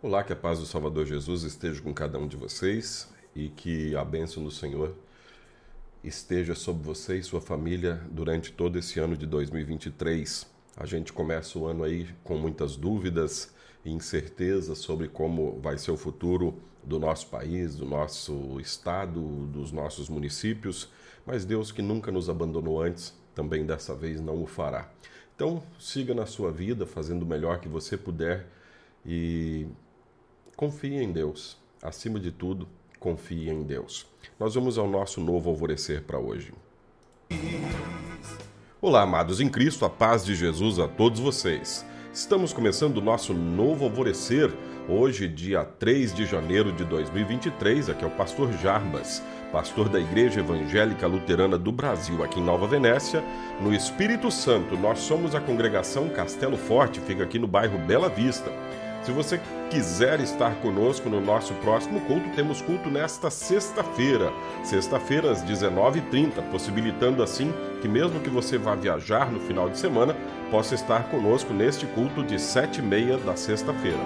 Olá, que a paz do Salvador Jesus esteja com cada um de vocês e que a bênção do Senhor esteja sobre você e sua família durante todo esse ano de 2023. A gente começa o ano aí com muitas dúvidas e incertezas sobre como vai ser o futuro do nosso país, do nosso estado, dos nossos municípios, mas Deus que nunca nos abandonou antes, também dessa vez não o fará. Então, siga na sua vida, fazendo o melhor que você puder e confie em Deus. Acima de tudo, confie em Deus. Nós vamos ao nosso novo alvorecer para hoje. Olá, amados em Cristo, a paz de Jesus a todos vocês. Estamos começando o nosso novo alvorecer, hoje, dia 3 de janeiro de 2023. Aqui é o pastor Jarbas, pastor da Igreja Evangélica Luterana do Brasil, aqui em Nova Venécia, no Espírito Santo. Nós somos a congregação Castelo Forte, fica aqui no bairro Bela Vista. Se você quiser estar conosco no nosso próximo culto, temos culto nesta sexta-feira, sexta-feira às 19h30, possibilitando assim que, mesmo que você vá viajar no final de semana, possa estar conosco neste culto de 7h30 da sexta-feira.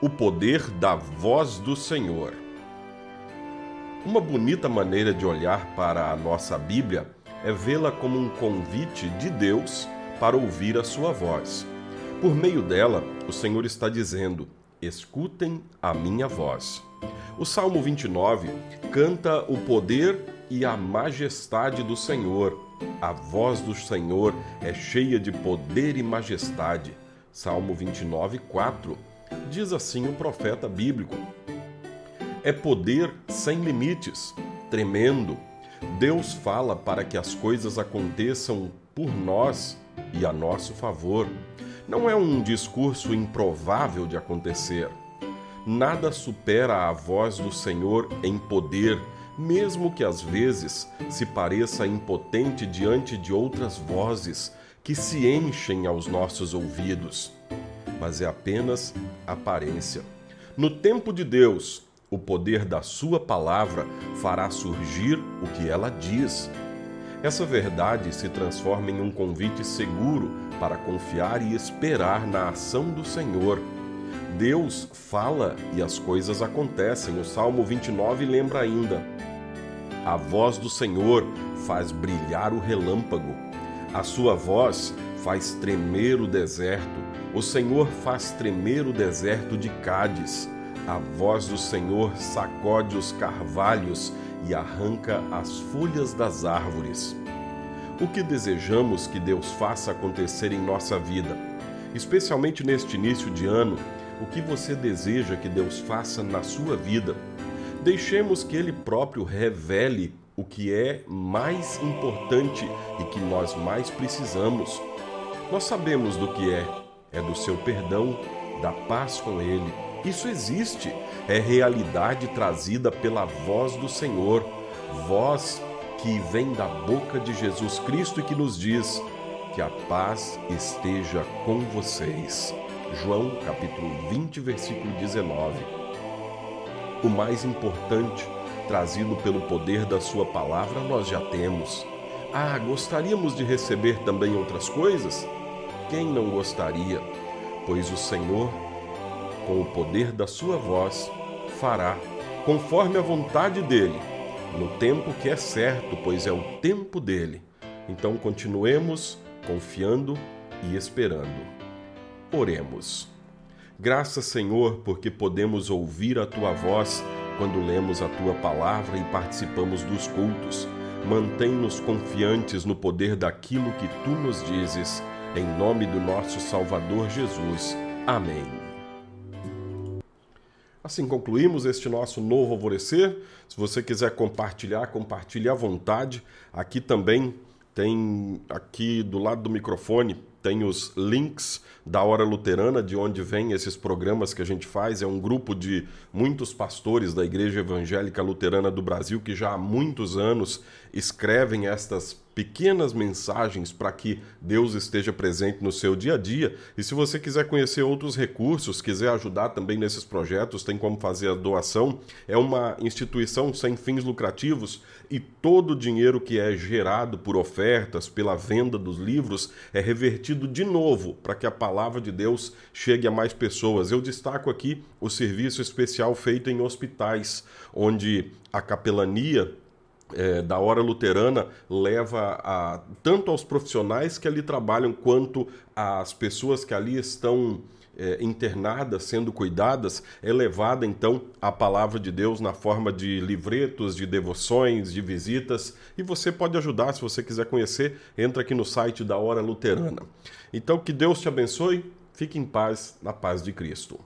O poder da voz do Senhor. Uma bonita maneira de olhar para a nossa Bíblia é vê-la como um convite de Deus para ouvir a sua voz. Por meio dela, o Senhor está dizendo: Escutem a minha voz. O Salmo 29 canta o poder e a majestade do Senhor. A voz do Senhor é cheia de poder e majestade. Salmo 29, 4. Diz assim o profeta bíblico: É poder sem limites, tremendo. Deus fala para que as coisas aconteçam por nós e a nosso favor. Não é um discurso improvável de acontecer. Nada supera a voz do Senhor em poder, mesmo que às vezes se pareça impotente diante de outras vozes que se enchem aos nossos ouvidos. Mas é apenas aparência. No tempo de Deus, o poder da Sua palavra fará surgir o que ela diz essa verdade se transforma em um convite seguro para confiar e esperar na ação do Senhor. Deus fala e as coisas acontecem. O Salmo 29 lembra ainda: A voz do Senhor faz brilhar o relâmpago, a sua voz faz tremer o deserto. O Senhor faz tremer o deserto de Cádiz. A voz do Senhor sacode os carvalhos e arranca as folhas das árvores. O que desejamos que Deus faça acontecer em nossa vida? Especialmente neste início de ano, o que você deseja que Deus faça na sua vida? Deixemos que Ele próprio revele o que é mais importante e que nós mais precisamos. Nós sabemos do que é: é do seu perdão, da paz com Ele isso existe, é realidade trazida pela voz do Senhor, voz que vem da boca de Jesus Cristo e que nos diz que a paz esteja com vocês. João capítulo 20, versículo 19. O mais importante, trazido pelo poder da Sua palavra, nós já temos. Ah, gostaríamos de receber também outras coisas? Quem não gostaria? Pois o Senhor com o poder da sua voz, fará, conforme a vontade dele, no tempo que é certo, pois é o tempo dele. Então continuemos confiando e esperando. Oremos. Graças, Senhor, porque podemos ouvir a tua voz quando lemos a tua palavra e participamos dos cultos. Mantém-nos confiantes no poder daquilo que tu nos dizes. Em nome do nosso Salvador Jesus. Amém. Assim concluímos este nosso novo alvorecer. Se você quiser compartilhar, compartilhe à vontade. Aqui também tem aqui do lado do microfone tem os links da Hora Luterana, de onde vêm esses programas que a gente faz. É um grupo de muitos pastores da Igreja Evangélica Luterana do Brasil que já há muitos anos escrevem estas pequenas mensagens para que Deus esteja presente no seu dia a dia. E se você quiser conhecer outros recursos, quiser ajudar também nesses projetos, tem como fazer a doação. É uma instituição sem fins lucrativos e todo o dinheiro que é gerado por ofertas, pela venda dos livros, é revertido de novo para que a palavra de Deus chegue a mais pessoas. Eu destaco aqui o serviço especial feito em hospitais, onde a capelania é, da hora luterana leva a, tanto aos profissionais que ali trabalham quanto às pessoas que ali estão é, internadas, sendo cuidadas, é levada então a palavra de Deus na forma de livretos, de devoções, de visitas. E você pode ajudar, se você quiser conhecer, entra aqui no site da Hora Luterana. Então, que Deus te abençoe, fique em paz, na paz de Cristo.